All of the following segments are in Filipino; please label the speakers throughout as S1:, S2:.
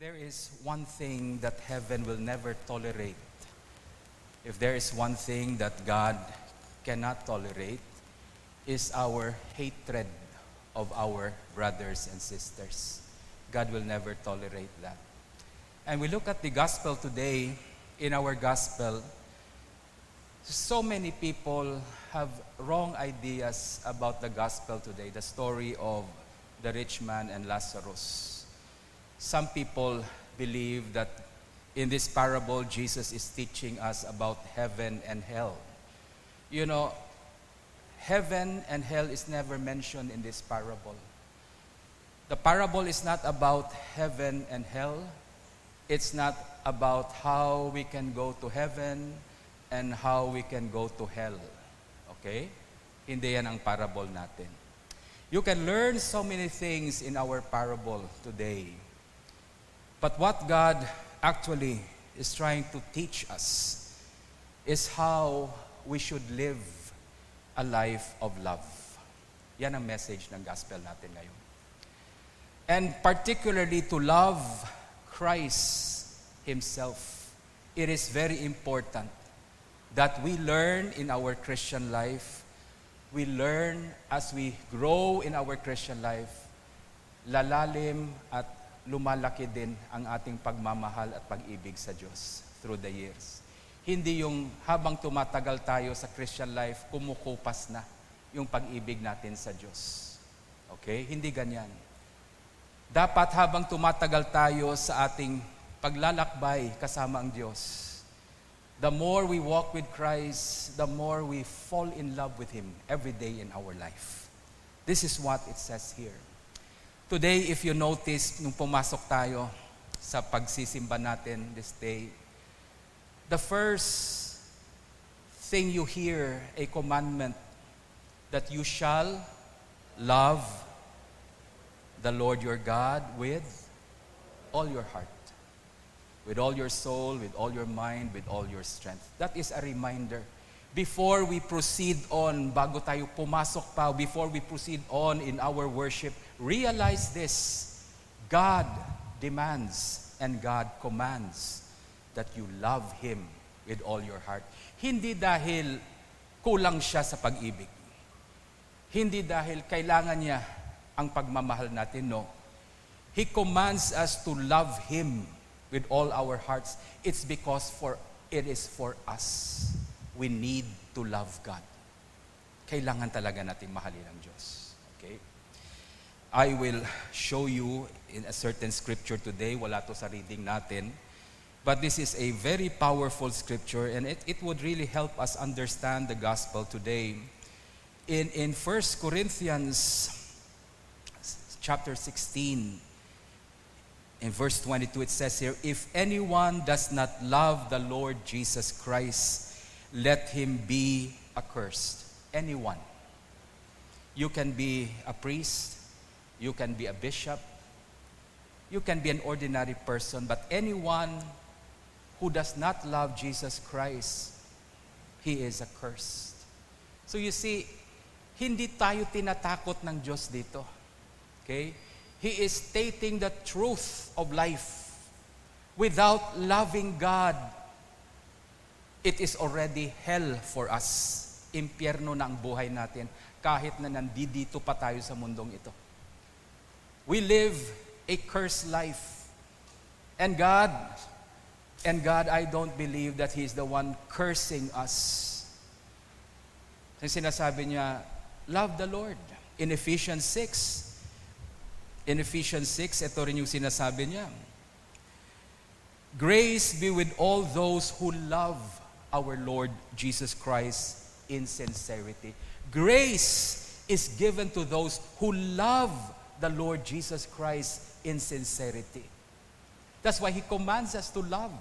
S1: there is one thing that heaven will never tolerate, if there is one thing that God cannot tolerate, is our hatred of our brothers and sisters. God will never tolerate that. And we look at the gospel today, in our gospel, so many people have wrong ideas about the gospel today, the story of the rich man and Lazarus. Some people believe that in this parable, Jesus is teaching us about heaven and hell. You know, heaven and hell is never mentioned in this parable. The parable is not about heaven and hell. It's not about how we can go to heaven and how we can go to hell. Okay? Hindi yan ang parable natin. You can learn so many things in our parable today. But what God actually is trying to teach us is how we should live a life of love. Yan ang message ng gospel natin ngayon. And particularly to love Christ Himself. It is very important that we learn in our Christian life, we learn as we grow in our Christian life, lalalim at lumalaki din ang ating pagmamahal at pag-ibig sa Diyos through the years. Hindi yung habang tumatagal tayo sa Christian life, kumukupas na yung pag-ibig natin sa Diyos. Okay? Hindi ganyan. Dapat habang tumatagal tayo sa ating paglalakbay kasama ang Diyos, the more we walk with Christ, the more we fall in love with Him every day in our life. This is what it says here. Today, if you notice, nung pumasok tayo sa pagsisimba natin this day, the first thing you hear, a commandment, that you shall love the Lord your God with all your heart, with all your soul, with all your mind, with all your strength. That is a reminder. Before we proceed on, bago tayo pumasok pa, before we proceed on in our worship, realize this. God demands and God commands that you love Him with all your heart. Hindi dahil kulang siya sa pag-ibig. Hindi dahil kailangan niya ang pagmamahal natin, no. He commands us to love Him with all our hearts. It's because for it is for us. We need to love God. Kailangan talaga natin mahalin ang Diyos. I will show you in a certain scripture today. Wala to sa reading natin. But this is a very powerful scripture and it, it would really help us understand the gospel today. In, in 1 Corinthians chapter 16, in verse 22, it says here, If anyone does not love the Lord Jesus Christ, let him be accursed. Anyone. You can be a priest, you can be a bishop, you can be an ordinary person, but anyone who does not love Jesus Christ, he is accursed. So you see, hindi tayo tinatakot ng Diyos dito. Okay? He is stating the truth of life. Without loving God, it is already hell for us. Impyerno na ang buhay natin kahit na nandito pa tayo sa mundong ito. We live a cursed life. And God, and God, I don't believe that He is the one cursing us. Kasi sinasabi niya, love the Lord. In Ephesians 6, in Ephesians 6, ito rin yung sinasabi niya. Grace be with all those who love our Lord Jesus Christ in sincerity. Grace is given to those who love the Lord Jesus Christ in sincerity. That's why He commands us to love.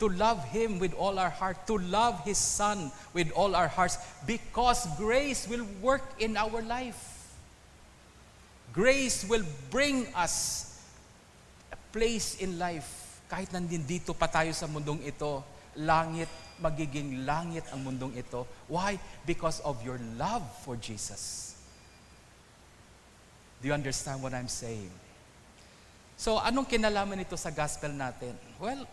S1: To love Him with all our heart, to love His Son with all our hearts, because grace will work in our life. Grace will bring us a place in life. Kahit nandito pa tayo sa mundong ito, langit, magiging langit ang mundong ito. Why? Because of your love for Jesus. Do you understand what I'm saying? So, anong kinalaman nito sa gospel natin? Well,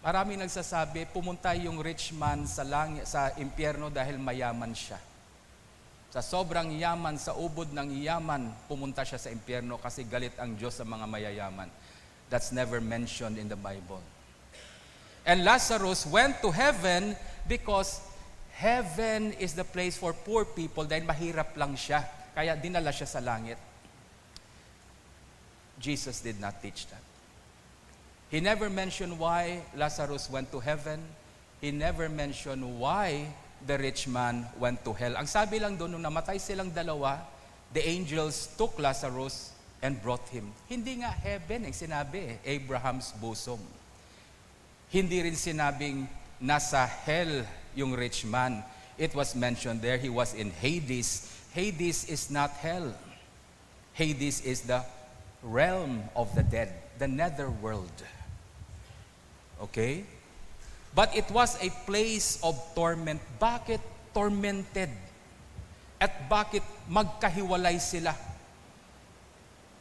S1: marami nagsasabi, pumunta yung rich man sa, langit, sa impyerno dahil mayaman siya. Sa sobrang yaman, sa ubod ng yaman, pumunta siya sa impyerno kasi galit ang Diyos sa mga mayayaman. That's never mentioned in the Bible. And Lazarus went to heaven because heaven is the place for poor people dahil mahirap lang siya. Kaya dinala siya sa langit. Jesus did not teach that. He never mentioned why Lazarus went to heaven. He never mentioned why the rich man went to hell. Ang sabi lang doon, nung namatay silang dalawa, the angels took Lazarus and brought him. Hindi nga heaven ang sinabi, eh, Abraham's bosom. Hindi rin sinabing nasa hell yung rich man. It was mentioned there, he was in Hades. Hades is not hell. Hades is the realm of the dead, the nether world. Okay? But it was a place of torment. Bakit tormented? At bakit magkahiwalay sila?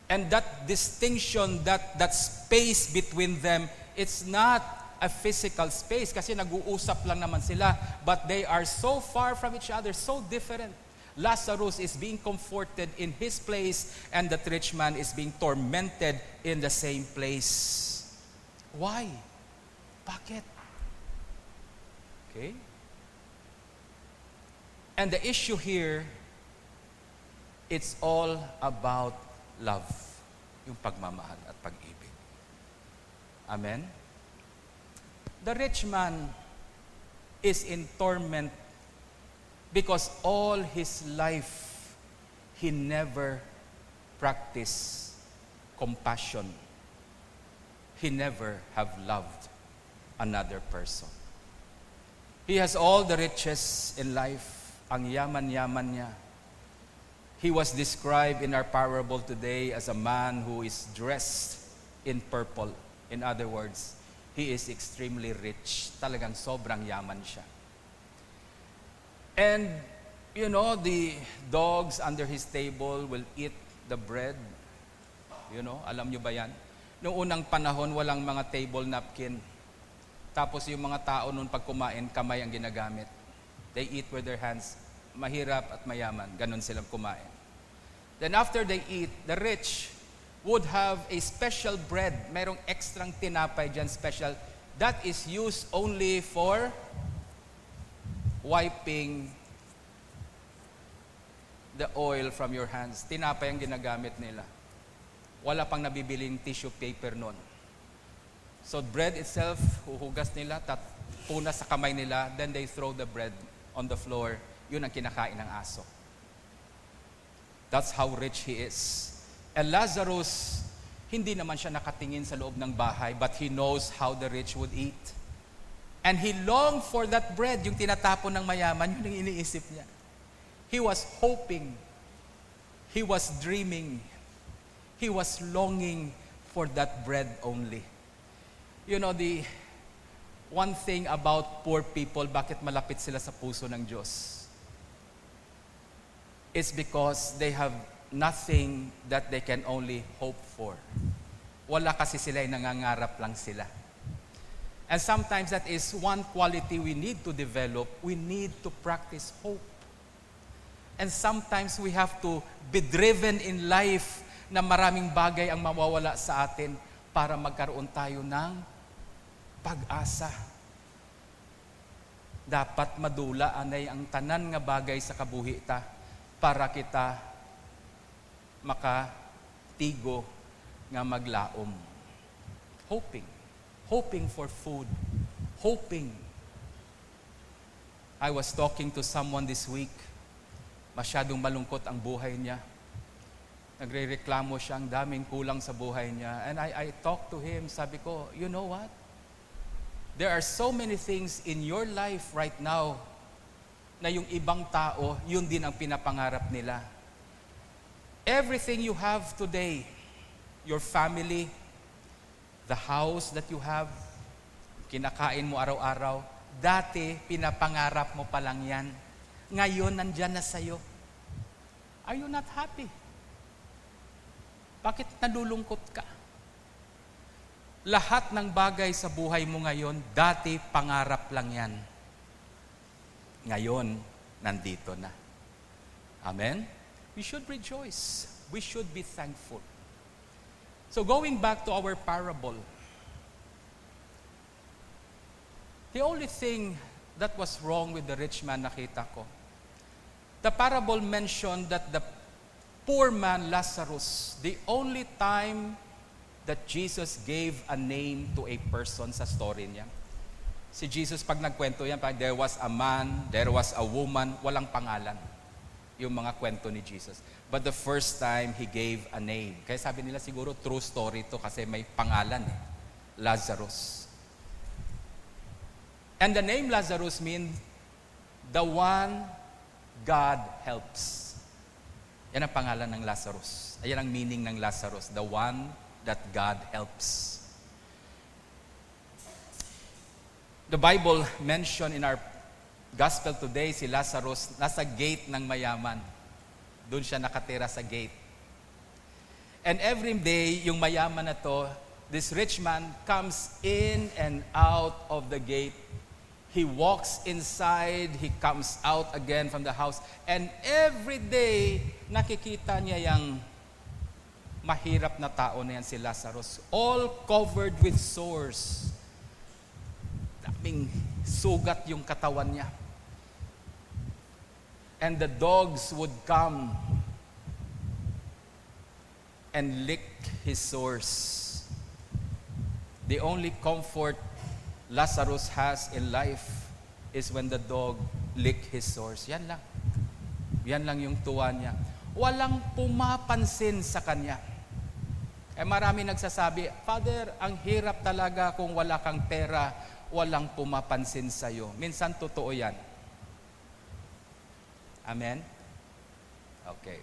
S1: And that distinction, that, that space between them, it's not a physical space kasi nag-uusap lang naman sila but they are so far from each other, so different. Lazarus is being comforted in his place and that rich man is being tormented in the same place. Why? Bakit? Okay? And the issue here, it's all about love. Yung pagmamahal at pag-ibig. Amen? The rich man is in torment because all his life he never practiced compassion. He never have loved another person. He has all the riches in life, ang yaman-yaman niya. He was described in our parable today as a man who is dressed in purple. In other words, he is extremely rich. Talagang sobrang yaman siya. And, you know, the dogs under his table will eat the bread. You know, alam nyo ba yan? Noong unang panahon, walang mga table napkin. Tapos yung mga tao noon pag kumain, kamay ang ginagamit. They eat with their hands. Mahirap at mayaman. Ganon silang kumain. Then after they eat, the rich would have a special bread. Merong extrang tinapay dyan, special. That is used only for wiping the oil from your hands. Tinapay ang ginagamit nila. Wala pang nabibiling tissue paper noon. So bread itself, huhugas nila, tat puna sa kamay nila, then they throw the bread on the floor. Yun ang kinakain ng aso. That's how rich he is. And Lazarus, hindi naman siya nakatingin sa loob ng bahay, but he knows how the rich would eat. And he longed for that bread, yung tinatapon ng mayaman, yun ang iniisip niya. He was hoping. He was dreaming. He was longing for that bread only. You know, the one thing about poor people, bakit malapit sila sa puso ng Diyos? It's because they have nothing that they can only hope for. Wala kasi sila, nangangarap lang sila. And sometimes that is one quality we need to develop. We need to practice hope. And sometimes we have to be driven in life na maraming bagay ang mawawala sa atin para magkaroon tayo ng pag-asa. Dapat madula anay ang tanan nga bagay sa kabuhi ta para kita makatigo nga maglaom. Hoping. Hoping for food. Hoping. I was talking to someone this week. Masyadong malungkot ang buhay niya. Nagre-reklamo siya, ang daming kulang sa buhay niya. And I, I talked to him, sabi ko, you know what? There are so many things in your life right now na yung ibang tao, yun din ang pinapangarap nila. Everything you have today, your family, the house that you have, kinakain mo araw-araw, dati pinapangarap mo pa lang yan. Ngayon, nandyan na sa'yo. Are you not happy? Bakit nalulungkot ka? Lahat ng bagay sa buhay mo ngayon, dati pangarap lang yan. Ngayon, nandito na. Amen? We should rejoice. We should be thankful. So going back to our parable, the only thing that was wrong with the rich man nakita ko, the parable mentioned that the poor man Lazarus, the only time that Jesus gave a name to a person sa story niya. Si Jesus pag nagkwento yan, pag there was a man, there was a woman, walang pangalan yung mga kwento ni Jesus. But the first time, He gave a name. Kaya sabi nila siguro true story to kasi may pangalan eh. Lazarus. And the name Lazarus means the one God helps. Yan ang pangalan ng Lazarus. Ayan ang meaning ng Lazarus. The one that God helps. The Bible mentioned in our gospel today, si Lazarus nasa gate ng mayaman. Doon siya nakatira sa gate. And every day, yung mayaman na to, this rich man comes in and out of the gate. He walks inside, he comes out again from the house. And every day, nakikita niya yung mahirap na tao na yan si Lazarus. All covered with sores. Daming sugat yung katawan niya. And the dogs would come and lick his sores. The only comfort Lazarus has in life is when the dog lick his sores. Yan lang. Yan lang yung tuwa niya. Walang pumapansin sa kanya. Eh marami nagsasabi, Father, ang hirap talaga kung wala kang pera, walang pumapansin sa iyo. Minsan totoo yan. Amen? Okay.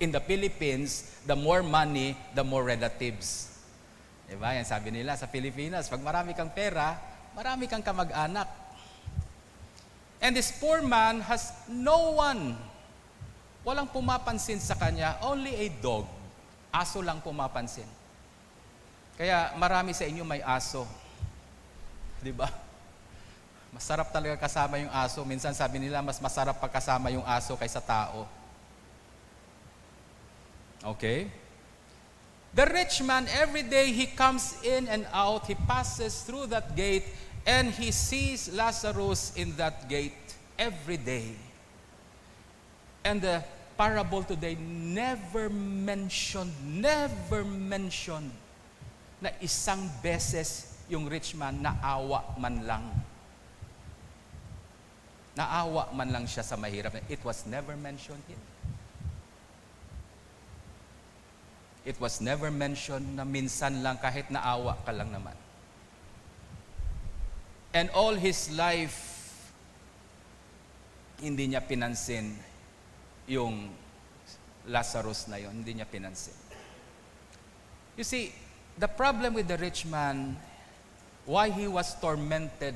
S1: In the Philippines, the more money, the more relatives. Diba? Yan sabi nila sa Pilipinas, pag marami kang pera, marami kang kamag-anak. And this poor man has no one. Walang pumapansin sa kanya, only a dog. Aso lang pumapansin. Kaya marami sa inyo may aso. Di ba? Masarap talaga kasama yung aso. Minsan sabi nila, mas masarap pagkasama yung aso kaysa tao. Okay? The rich man, every day he comes in and out, he passes through that gate, and he sees Lazarus in that gate every day. And the parable today never mentioned, never mentioned na isang beses yung rich man naawa man lang. Naawa man lang siya sa mahirap. It was never mentioned here. It was never mentioned na minsan lang kahit naawa ka lang naman. And all his life, hindi niya pinansin yung Lazarus na yon, hindi niya pinansin. You see, the problem with the rich man why he was tormented.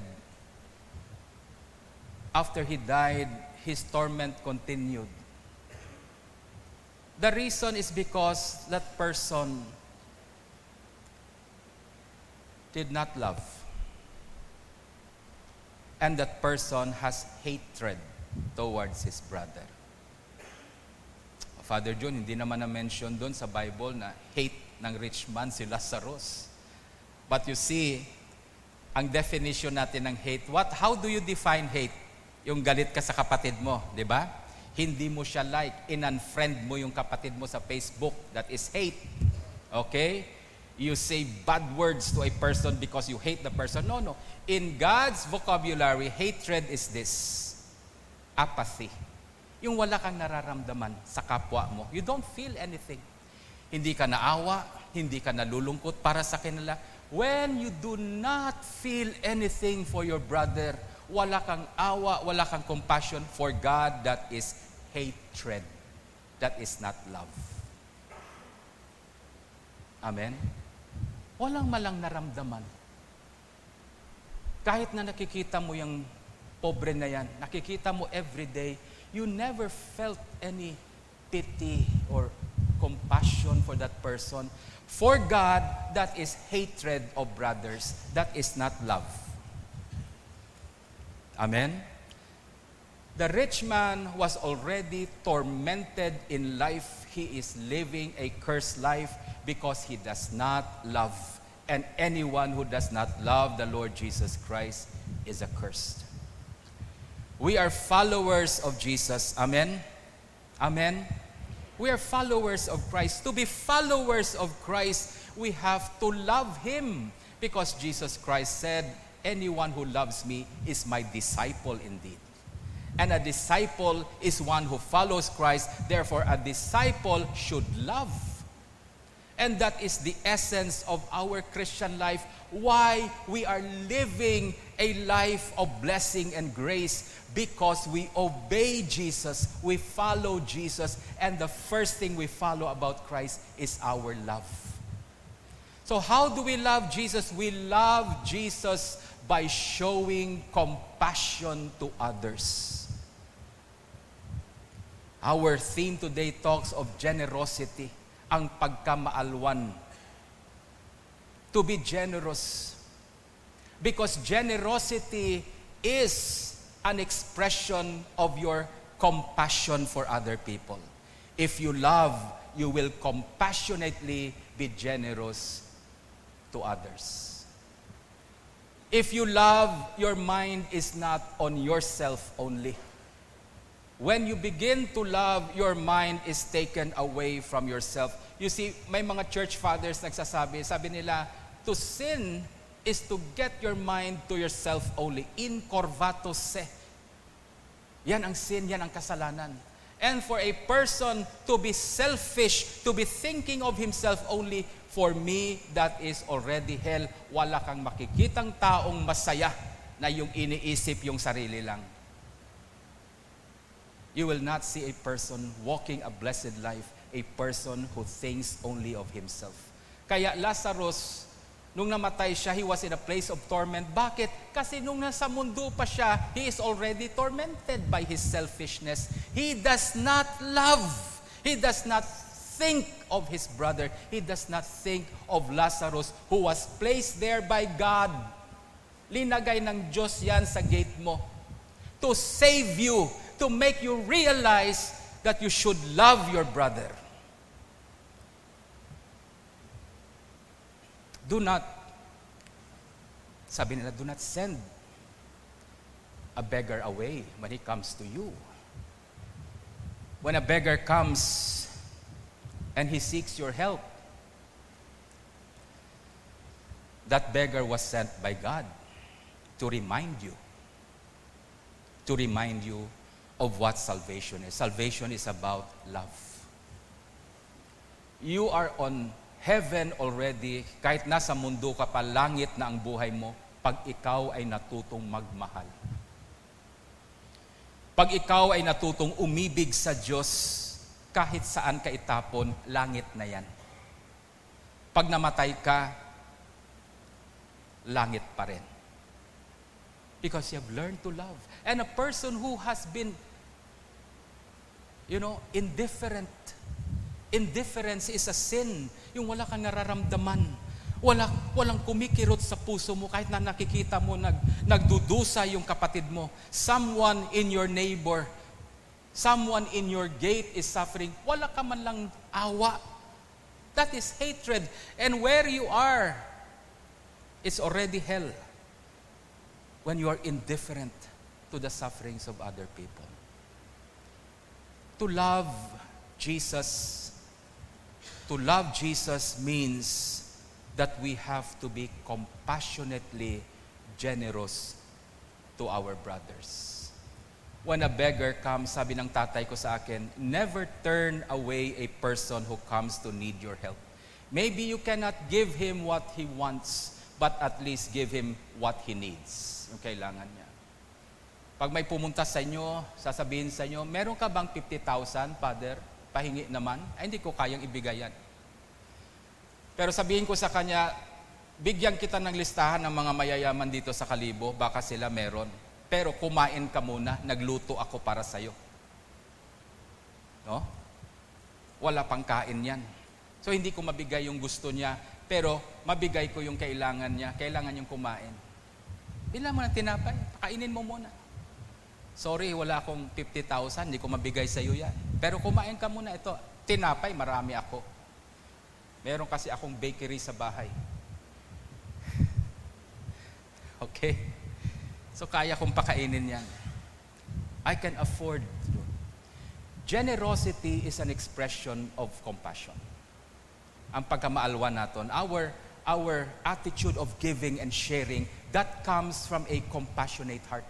S1: After he died, his torment continued. The reason is because that person did not love. And that person has hatred towards his brother. Father John, hindi naman na-mention doon sa Bible na hate ng rich man si Lazarus. But you see, ang definition natin ng hate. What, how do you define hate? Yung galit ka sa kapatid mo, di ba? Hindi mo siya like, in-unfriend mo yung kapatid mo sa Facebook. That is hate. Okay? You say bad words to a person because you hate the person. No, no. In God's vocabulary, hatred is this. Apathy. Yung wala kang nararamdaman sa kapwa mo. You don't feel anything. Hindi ka naawa, hindi ka nalulungkot para sa kanila When you do not feel anything for your brother, wala kang awa, wala kang compassion for God, that is hatred. That is not love. Amen? Walang malang naramdaman. Kahit na nakikita mo yung pobre na yan, nakikita mo every day, you never felt any pity or compassion for that person. For God, that is hatred of brothers. That is not love. Amen? The rich man was already tormented in life. He is living a cursed life because he does not love. And anyone who does not love the Lord Jesus Christ is accursed. We are followers of Jesus. Amen? Amen? We are followers of Christ. To be followers of Christ, we have to love Him because Jesus Christ said, Anyone who loves me is my disciple indeed. And a disciple is one who follows Christ. Therefore, a disciple should love. And that is the essence of our Christian life. Why we are living a life of blessing and grace because we obey Jesus, we follow Jesus, and the first thing we follow about Christ is our love. So, how do we love Jesus? We love Jesus by showing compassion to others. Our theme today talks of generosity, ang pagkamaalwan. To be generous. Because generosity is an expression of your compassion for other people. If you love, you will compassionately be generous to others. If you love, your mind is not on yourself only. When you begin to love, your mind is taken away from yourself. You see, may mga church fathers nagsasabi, sabi nila, to sin is to get your mind to yourself only. In corvato se. Yan ang sin, yan ang kasalanan. And for a person to be selfish, to be thinking of himself only, for me, that is already hell. Wala kang makikitang taong masaya na yung iniisip yung sarili lang you will not see a person walking a blessed life, a person who thinks only of himself. Kaya Lazarus, nung namatay siya, he was in a place of torment. Bakit? Kasi nung nasa mundo pa siya, he is already tormented by his selfishness. He does not love. He does not think of his brother. He does not think of Lazarus who was placed there by God. Linagay ng Diyos yan sa gate mo to save you to make you realize that you should love your brother. Do not, sabi nila, do not send a beggar away when he comes to you. When a beggar comes and he seeks your help, that beggar was sent by God to remind you, to remind you of what salvation is. Salvation is about love. You are on heaven already, kahit nasa mundo ka pa, langit na ang buhay mo, pag ikaw ay natutong magmahal. Pag ikaw ay natutong umibig sa Diyos, kahit saan ka itapon, langit na yan. Pag namatay ka, langit pa rin. Because you have learned to love. And a person who has been, you know, indifferent. Indifference is a sin. Yung wala kang nararamdaman. Wala, walang kumikirot sa puso mo kahit na nakikita mo nag, nagdudusa yung kapatid mo. Someone in your neighbor, someone in your gate is suffering. Wala ka man lang awa. That is hatred. And where you are, it's already hell when you are indifferent to the sufferings of other people. To love Jesus, to love Jesus means that we have to be compassionately generous to our brothers. When a beggar comes, sabi ng tatay ko sa akin, never turn away a person who comes to need your help. Maybe you cannot give him what he wants, but at least give him what he needs. Yung kailangan niya. Pag may pumunta sa inyo, sasabihin sa inyo, meron ka bang 50,000, Father? Pahingi naman. Ay, hindi ko kayang ibigay yan. Pero sabihin ko sa kanya, bigyan kita ng listahan ng mga mayayaman dito sa Kalibo, baka sila meron. Pero kumain ka muna, nagluto ako para sa'yo. No? wala pang kain yan. So hindi ko mabigay yung gusto niya, pero mabigay ko yung kailangan niya. Kailangan yung kumain. Bila mo ng tinapay, pakainin mo muna. Sorry, wala akong 50,000, hindi ko mabigay sa iyo yan. Pero kumain ka muna ito. Tinapay, marami ako. Meron kasi akong bakery sa bahay. Okay? So kaya kong pakainin yan. I can afford. Generosity is an expression of compassion. Ang pagkamaalwa naton, our, our attitude of giving and sharing, that comes from a compassionate heart.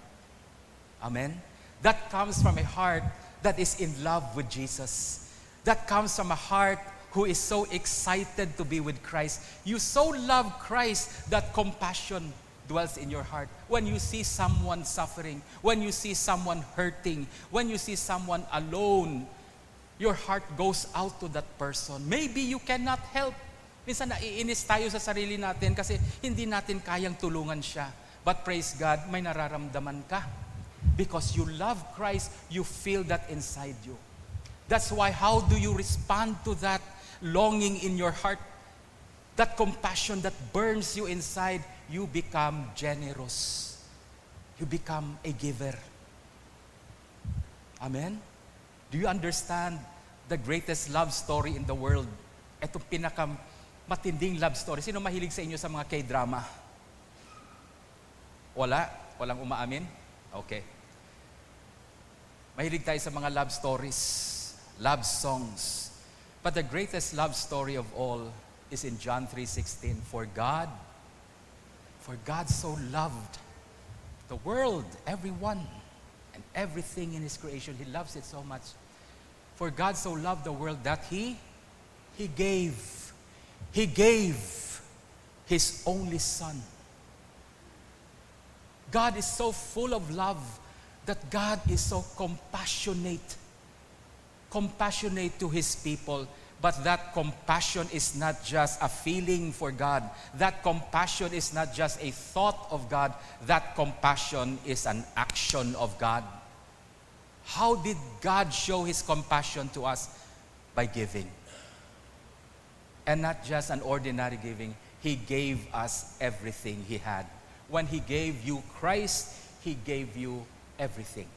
S1: Amen? That comes from a heart that is in love with Jesus. That comes from a heart who is so excited to be with Christ. You so love Christ that compassion dwells in your heart. When you see someone suffering, when you see someone hurting, when you see someone alone, your heart goes out to that person. Maybe you cannot help. Minsan naiinis tayo sa sarili natin kasi hindi natin kayang tulungan siya. But praise God, may nararamdaman ka. Because you love Christ, you feel that inside you. That's why, how do you respond to that longing in your heart? That compassion that burns you inside you become generous. You become a giver. Amen? Do you understand the greatest love story in the world? Itong pinaka matinding love story. Sino mahilig sa inyo sa mga K-drama? Wala? Walang umaamin? Okay. Mahilig tayo sa mga love stories, love songs. But the greatest love story of all is in John 3:16. For God for God so loved the world, everyone, and everything in His creation. He loves it so much. For God so loved the world that He, He gave, He gave His only Son. God is so full of love that God is so compassionate, compassionate to His people but that compassion is not just a feeling for God. That compassion is not just a thought of God. That compassion is an action of God. How did God show His compassion to us? By giving. And not just an ordinary giving, He gave us everything He had. When He gave you Christ, He gave you everything.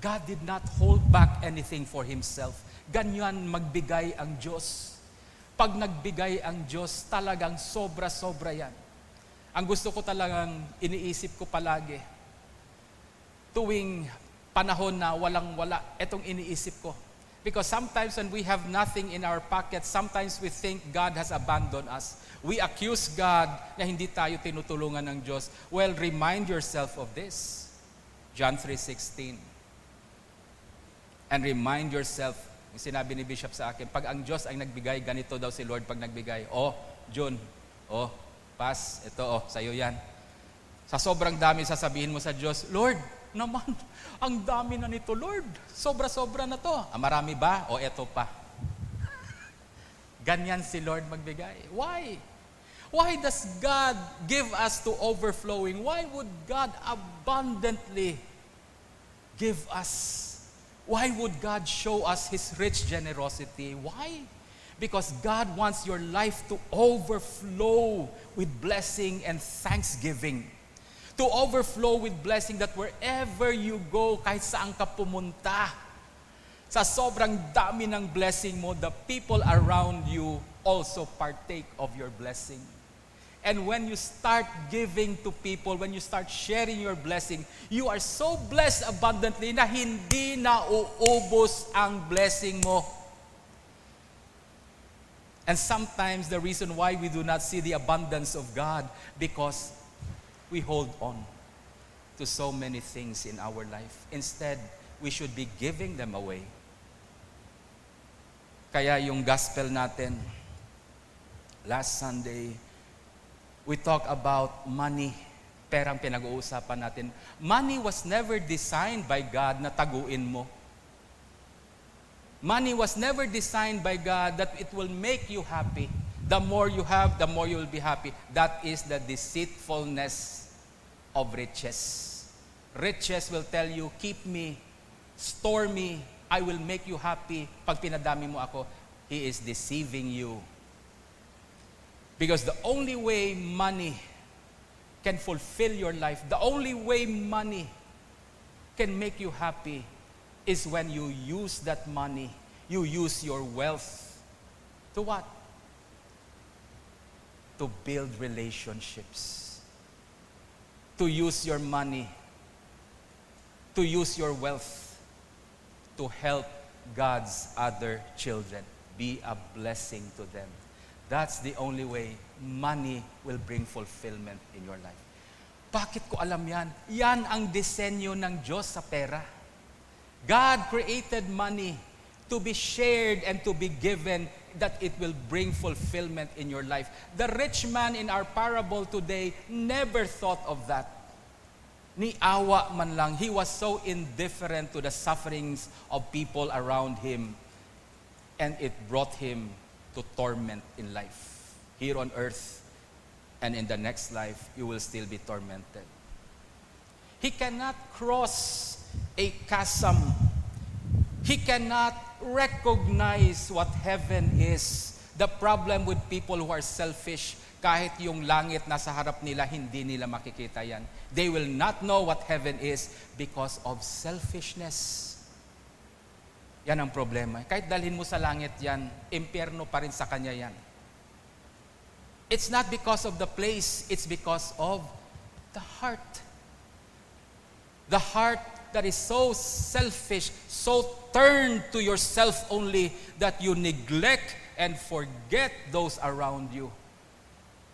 S1: God did not hold back anything for Himself. Ganyan magbigay ang Diyos. Pag nagbigay ang Diyos, talagang sobra-sobra yan. Ang gusto ko talagang iniisip ko palagi, tuwing panahon na walang-wala, itong iniisip ko. Because sometimes when we have nothing in our pocket, sometimes we think God has abandoned us. We accuse God na hindi tayo tinutulungan ng Diyos. Well, remind yourself of this. John 3.16 And remind yourself yung sinabi ni Bishop sa akin, pag ang Diyos ay nagbigay, ganito daw si Lord pag nagbigay. Oh, June, oh, pass, ito, oh, sa'yo yan. Sa sobrang dami sasabihin mo sa Diyos, Lord, naman, ang dami na nito, Lord. Sobra-sobra na to. Ah, marami ba? O eto pa. Ganyan si Lord magbigay. Why? Why does God give us to overflowing? Why would God abundantly give us why would God show us His rich generosity? Why? Because God wants your life to overflow with blessing and thanksgiving. To overflow with blessing that wherever you go, kahit saan ka pumunta, sa sobrang dami ng blessing mo, the people around you also partake of your blessing. And when you start giving to people, when you start sharing your blessing, you are so blessed abundantly na hindi na uubos ang blessing mo. And sometimes the reason why we do not see the abundance of God because we hold on to so many things in our life. Instead, we should be giving them away. Kaya yung gospel natin, last Sunday, we talk about money. Perang pinag-uusapan natin. Money was never designed by God na taguin mo. Money was never designed by God that it will make you happy. The more you have, the more you will be happy. That is the deceitfulness of riches. Riches will tell you, keep me, store me, I will make you happy pag pinadami mo ako, he is deceiving you. Because the only way money can fulfill your life, the only way money can make you happy is when you use that money, you use your wealth to what? To build relationships. To use your money. To use your wealth to help God's other children. Be a blessing to them. That's the only way money will bring fulfillment in your life. Bakit ko alam yan? Yan ang disenyo ng Diyos sa pera. God created money to be shared and to be given that it will bring fulfillment in your life. The rich man in our parable today never thought of that. Ni awa man lang. He was so indifferent to the sufferings of people around him. And it brought him to torment in life. Here on earth and in the next life, you will still be tormented. He cannot cross a chasm. He cannot recognize what heaven is. The problem with people who are selfish, kahit yung langit nasa harap nila, hindi nila makikita yan. They will not know what heaven is because of selfishness. Yan ang problema. Kahit dalhin mo sa langit yan, impyerno pa rin sa kanya yan. It's not because of the place, it's because of the heart. The heart that is so selfish, so turned to yourself only that you neglect and forget those around you.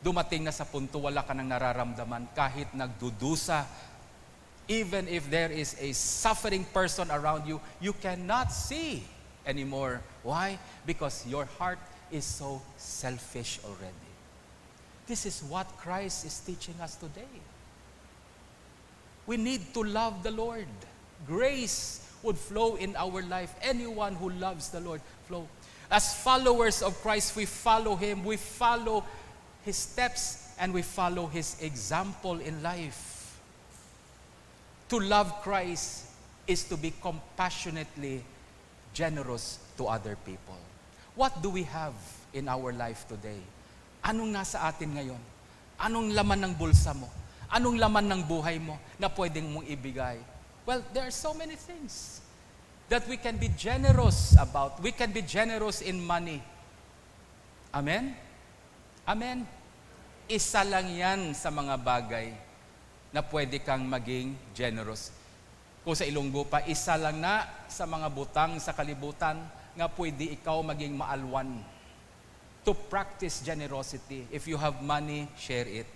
S1: Dumating na sa punto wala ka nang nararamdaman kahit nagdudusa even if there is a suffering person around you, you cannot see anymore. Why? Because your heart is so selfish already. This is what Christ is teaching us today. We need to love the Lord. Grace would flow in our life. Anyone who loves the Lord, flow. As followers of Christ, we follow Him, we follow His steps, and we follow His example in life. To love Christ is to be compassionately generous to other people. What do we have in our life today? Anong nasa atin ngayon? Anong laman ng bulsa mo? Anong laman ng buhay mo na pwedeng mong ibigay? Well, there are so many things that we can be generous about. We can be generous in money. Amen? Amen? Isa lang yan sa mga bagay na pwede kang maging generous. Kung sa Ilonggo pa, isa lang na sa mga butang sa kalibutan nga pwede ikaw maging maalwan. To practice generosity. If you have money, share it.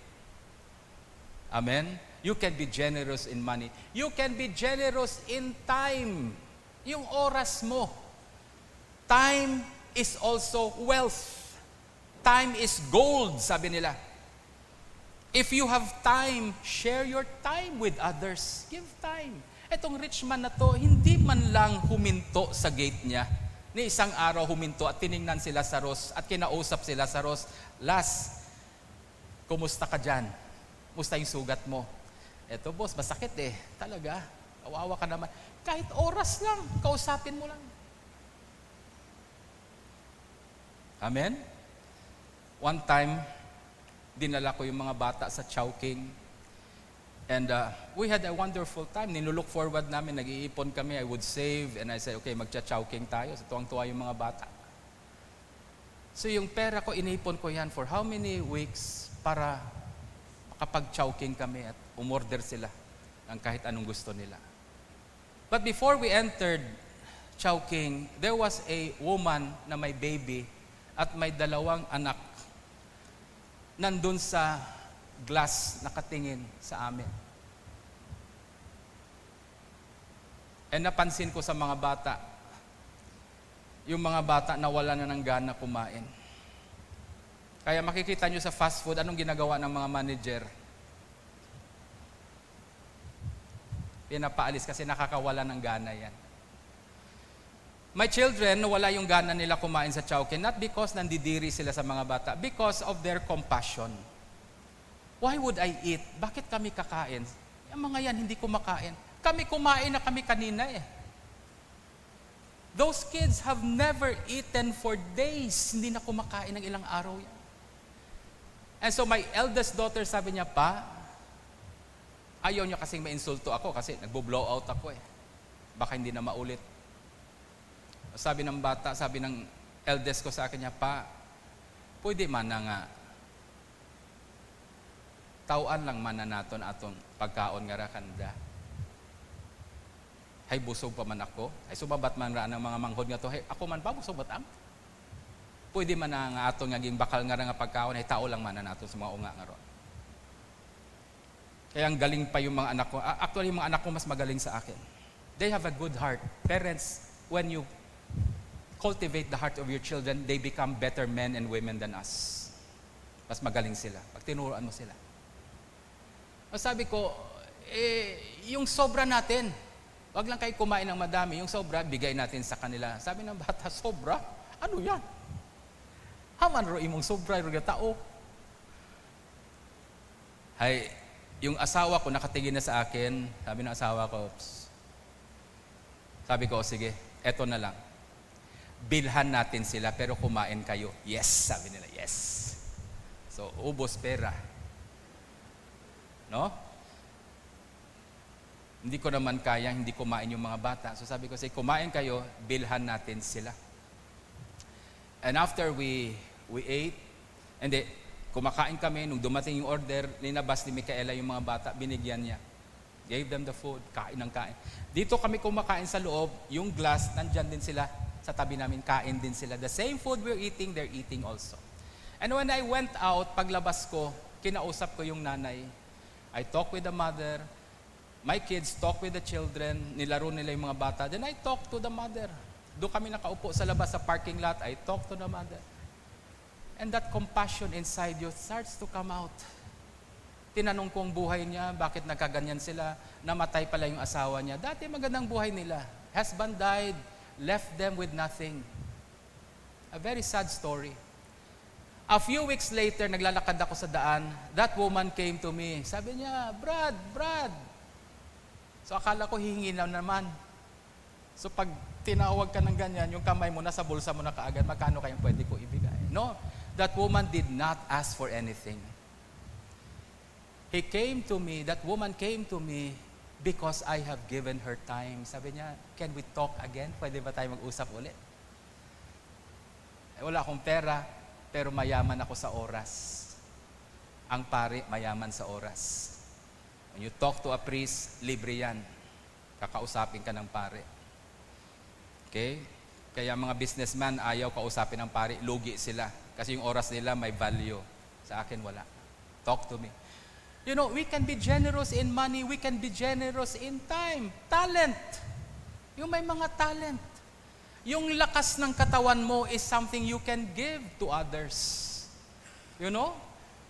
S1: Amen? You can be generous in money. You can be generous in time. Yung oras mo. Time is also wealth. Time is gold, sabi nila. If you have time, share your time with others. Give time. Etong rich man na to, hindi man lang huminto sa gate niya. Ni isang araw huminto at tiningnan sila sa Ros at kinausap sila sa Ros, Las, kumusta ka dyan? Kumusta yung sugat mo? Eto boss, masakit eh. Talaga. Kawawa ka naman. Kahit oras lang, kausapin mo lang. Amen? One time, dinala ko yung mga bata sa Chowking. And uh, we had a wonderful time. Nilulook forward namin, nag-iipon kami. I would save and I said, okay, magcha-chowking tayo. So tuwang-tuwa yung mga bata. So yung pera ko, inipon ko yan for how many weeks para makapag-chowking kami at umorder sila ng kahit anong gusto nila. But before we entered Chowking, there was a woman na may baby at may dalawang anak nandun sa glass nakatingin sa amin. And napansin ko sa mga bata, yung mga bata na wala na ng gana kumain. Kaya makikita nyo sa fast food, anong ginagawa ng mga manager? Pinapaalis kasi nakakawala ng gana yan. My children, wala yung gana nila kumain sa Chowking, not because nandidiri sila sa mga bata, because of their compassion. Why would I eat? Bakit kami kakain? Yung mga yan, hindi kumakain. Kami kumain na kami kanina eh. Those kids have never eaten for days. Hindi na kumakain ng ilang araw yan. And so my eldest daughter sabi niya, Pa, ayaw niya kasing mainsulto ako kasi nagbo-blow out ako eh. Baka hindi na maulit. Sabi ng bata, sabi ng eldest ko sa akin niya, Pa, pwede man na nga tauan lang man na naton atong pagkaon nga ra kanda. Hay busog pa man ako. Ay subabat man ra ang mga manghod nga to. Hay ako man pa busog batam. Pwede man na nga aton nga bakal nga nga pagkaon ay tao lang man na naton sa mga unga nga ron. Kaya ang galing pa yung mga anak ko. Actually, yung mga anak ko mas magaling sa akin. They have a good heart. Parents, when you cultivate the heart of your children, they become better men and women than us. Mas magaling sila. Pag tinuruan mo sila. O sabi ko, eh, yung sobra natin, wag lang kayo kumain ng madami, yung sobra, bigay natin sa kanila. Sabi ng bata, sobra? Ano yan? Haman ro imong sobra ro tao. Hay, yung asawa ko nakatingin na sa akin, sabi ng asawa ko, sabi ko, sige, eto na lang. Bilhan natin sila, pero kumain kayo. Yes, sabi nila, yes. So, ubos pera. No? Hindi ko naman kaya, hindi kumain yung mga bata. So sabi ko, sige, kumain kayo, bilhan natin sila. And after we, we ate, and then, Kumakain kami, nung dumating yung order, linabas ni Micaela yung mga bata, binigyan niya. Gave them the food, kain ng kain. Dito kami kumakain sa loob, yung glass, nandyan din sila sa tabi namin, kain din sila. The same food we're eating, they're eating also. And when I went out, paglabas ko, kinausap ko yung nanay. I talk with the mother, my kids talk with the children, nilaro nila yung mga bata. Then I talk to the mother. Doon kami nakaupo sa labas sa parking lot, I talk to the mother. And that compassion inside you starts to come out. Tinanong ko ang buhay niya, bakit nagkaganyan sila, namatay pala yung asawa niya. Dati magandang buhay nila. Husband died, left them with nothing. A very sad story. A few weeks later, naglalakad ako sa daan, that woman came to me. Sabi niya, Brad, Brad. So akala ko hihingi na naman. So pag tinawag ka ng ganyan, yung kamay mo nasa bulsa mo na kaagad, magkano kayong pwede ko ibigay? No, that woman did not ask for anything. He came to me, that woman came to me because I have given her time. Sabi niya, can we talk again? Pwede ba tayo mag-usap ulit? Eh, wala akong pera, pero mayaman ako sa oras. Ang pari, mayaman sa oras. When you talk to a priest, libre yan. Kakausapin ka ng pare. Okay? Kaya mga businessman, ayaw kausapin ng pari, lugi sila kasi yung oras nila may value. Sa akin, wala. Talk to me. You know, we can be generous in money, we can be generous in time. Talent. Yung may mga talent. Yung lakas ng katawan mo is something you can give to others. You know?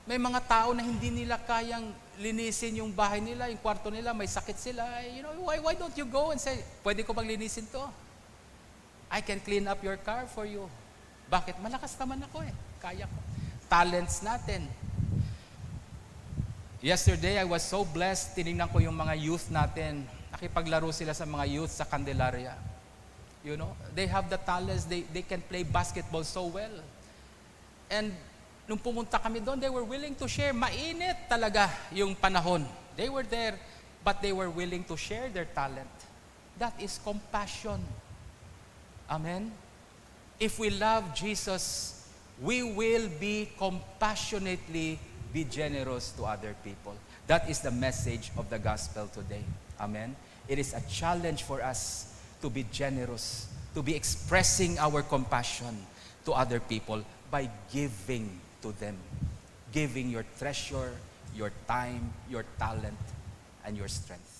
S1: May mga tao na hindi nila kayang linisin yung bahay nila, yung kwarto nila, may sakit sila. You know, why, why don't you go and say, pwede ko bang linisin to? I can clean up your car for you. Bakit? Malakas naman ako eh. Kaya ko. Talents natin. Yesterday, I was so blessed. Tinignan ko yung mga youth natin. Nakipaglaro sila sa mga youth sa Candelaria. You know, they have the talents. They, they can play basketball so well. And nung pumunta kami doon, they were willing to share. Mainit talaga yung panahon. They were there, but they were willing to share their talent. That is compassion. Amen? if we love Jesus, we will be compassionately be generous to other people. That is the message of the gospel today. Amen. It is a challenge for us to be generous, to be expressing our compassion to other people by giving to them. Giving your treasure, your time, your talent, and your strength.